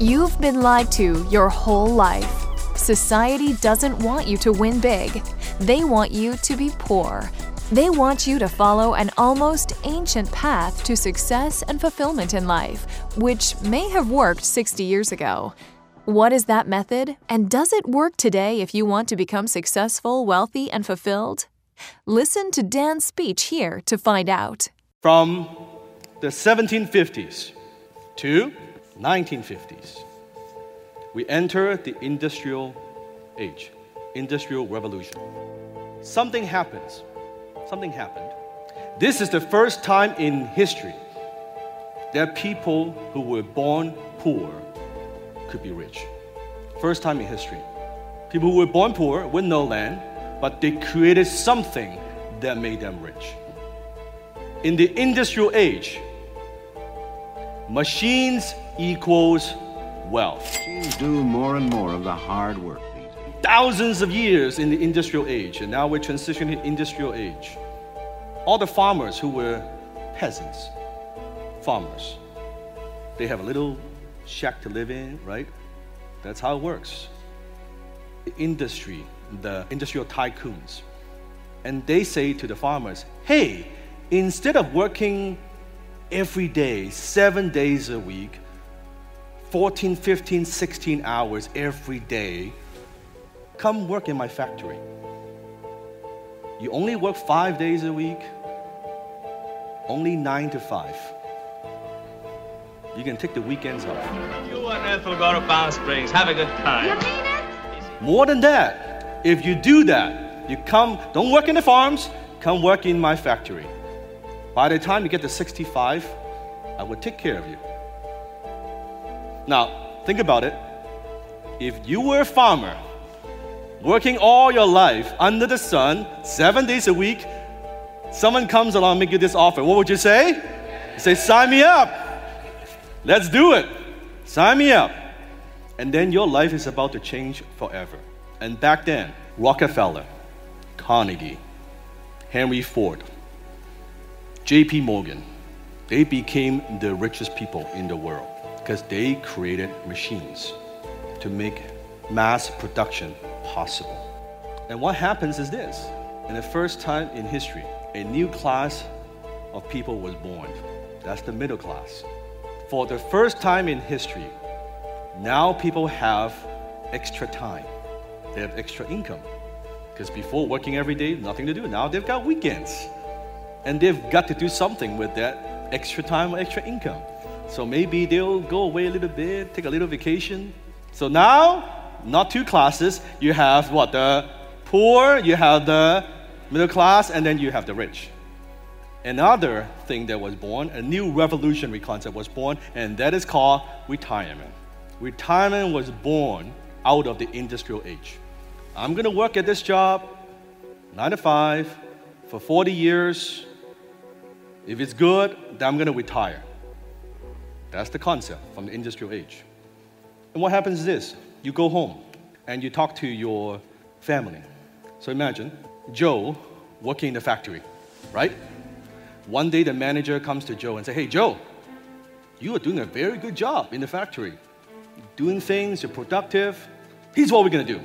You've been lied to your whole life. Society doesn't want you to win big. They want you to be poor. They want you to follow an almost ancient path to success and fulfillment in life, which may have worked 60 years ago. What is that method? And does it work today if you want to become successful, wealthy, and fulfilled? Listen to Dan's speech here to find out. From the 1750s to 1950s, we enter the industrial age, industrial revolution. Something happens. Something happened. This is the first time in history that people who were born poor could be rich. First time in history. People who were born poor with no land, but they created something that made them rich. In the industrial age, machines equals wealth. Machines do more and more of the hard work. Thousands of years in the industrial age, and now we're transitioning to industrial age. All the farmers who were peasants, farmers, they have a little shack to live in, right? That's how it works. The industry, the industrial tycoons, and they say to the farmers, hey, instead of working every day, seven days a week, 14, 15, 16 hours every day, come work in my factory. You only work five days a week, only nine to five. You can take the weekends off. You and Eth will go to Palm Springs. Have a good time. You mean it? More than that, if you do that, you come, don't work in the farms, come work in my factory. By the time you get to 65, I will take care of you. Now, think about it. If you were a farmer, working all your life under the sun, seven days a week, someone comes along and make you this offer, what would you say? You say, sign me up. Let's do it. Sign me up. And then your life is about to change forever. And back then, Rockefeller, Carnegie, Henry Ford, JP Morgan, they became the richest people in the world because they created machines to make mass production possible. And what happens is this in the first time in history, a new class of people was born. That's the middle class. For the first time in history, now people have extra time. They have extra income. Because before working every day, nothing to do. Now they've got weekends. And they've got to do something with that extra time or extra income. So maybe they'll go away a little bit, take a little vacation. So now, not two classes. You have what? The poor, you have the middle class, and then you have the rich. Another thing that was born, a new revolutionary concept was born, and that is called retirement. Retirement was born out of the industrial age. I'm going to work at this job, nine to five, for 40 years. If it's good, then I'm going to retire. That's the concept from the industrial age. And what happens is this you go home and you talk to your family. So imagine Joe working in the factory, right? One day the manager comes to Joe and say, "Hey Joe, you are doing a very good job in the factory. You're Doing things, you're productive. Here's what we're going to do."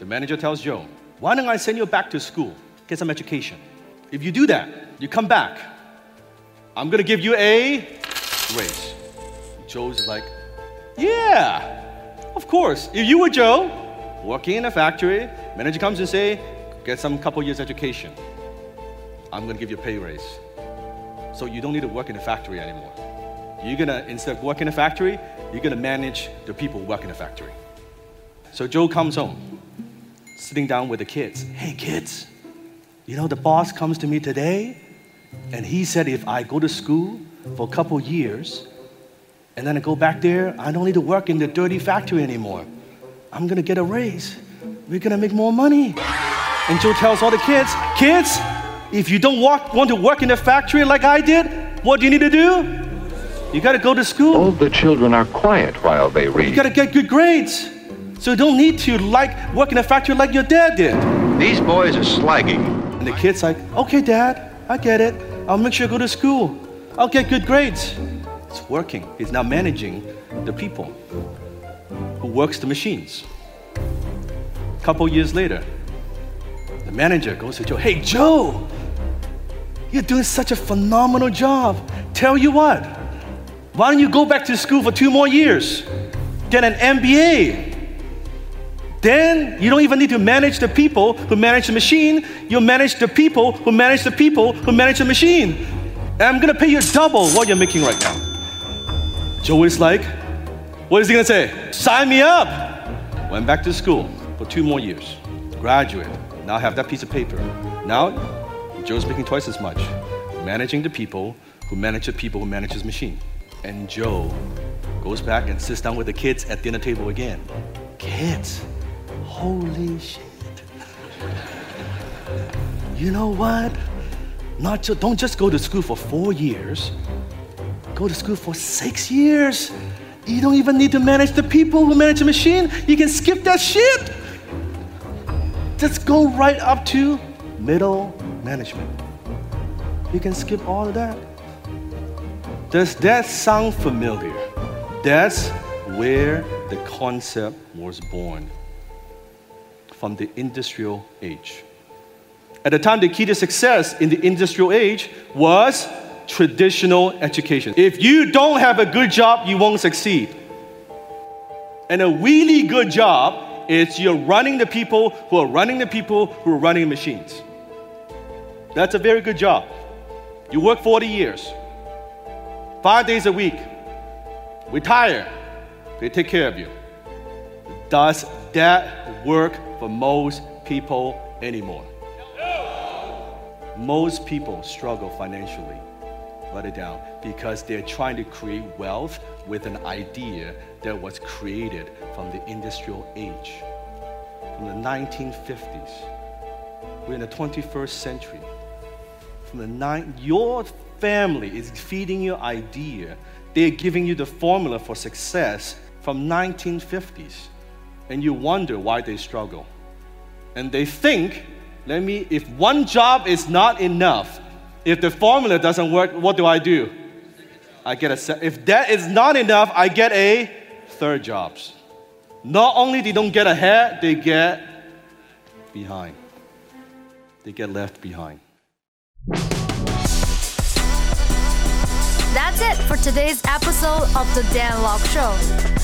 The manager tells Joe, "Why don't I send you back to school, get some education? If you do that, you come back. I'm to give you a raise." Joe's like, "Yeah, of course. If you were Joe, working in a factory, manager comes and say, get some couple years education. I'm gonna give you a pay raise. So you don't need to work in a factory anymore. You're gonna, instead of work in a factory, you're gonna manage the people who work in the factory. So Joe comes home, sitting down with the kids. Hey kids, you know the boss comes to me today, and he said if I go to school for a couple years, And then I go back there, I don't need to work in the dirty factory anymore. I'm gonna get a raise. We're gonna make more money. And Joe tells all the kids, kids, if you don't walk, want to work in the factory like I did, what do you need to do? You gotta go to school. All the children are quiet while they read. You gotta get good grades. So you don't need to like work in a factory like your dad did. These boys are slagging. And the kid's like, okay, dad, I get it. I'll make sure I go to school. I'll get good grades. It's working. He's now managing the people who works the machines. A couple years later, the manager goes to Joe, hey, Joe, you're doing such a phenomenal job. Tell you what, why don't you go back to school for two more years? Get an MBA. Then you don't even need to manage the people who manage the machine. You'll manage the people who manage the people who manage the machine. And I'm gonna pay you double what you're making right now. Joe is like, what is he gonna say? Sign me up. Went back to school for two more years. Graduate. Now I have that piece of paper. Now Joe's making twice as much. Managing the people who manage the people who manage his machine. And Joe goes back and sits down with the kids at the dinner table again. Kids, holy shit. You know what? Not don't just go to school for four years. Go to school for six years. You don't even need to manage the people who manage the machine. You can skip that shit. Just go right up to middle management. You can skip all of that. Does that sound familiar? That's where the concept was born from the industrial age. At the time, the key to success in the industrial age was traditional education. If you don't have a good job, you won't succeed. And a really good job is you're running the people who are running the people who are running machines. That's a very good job. You work 40 years, five days a week, retire, they take care of you. Does that work for most people anymore? Most people struggle financially. Write it down because they're trying to create wealth with an idea that was created from the industrial age, from the 1950s. We're in the 21st century. From the nine, your family is feeding you idea. They're giving you the formula for success from 1950s, and you wonder why they struggle. And they think, let me, if one job is not enough, if the formula doesn't work, what do I do? I get a se- if that is not enough, I get a third jobs. Not only they don't get ahead, they get behind. They get left behind. That's it for today's episode of The Dan Lok Show.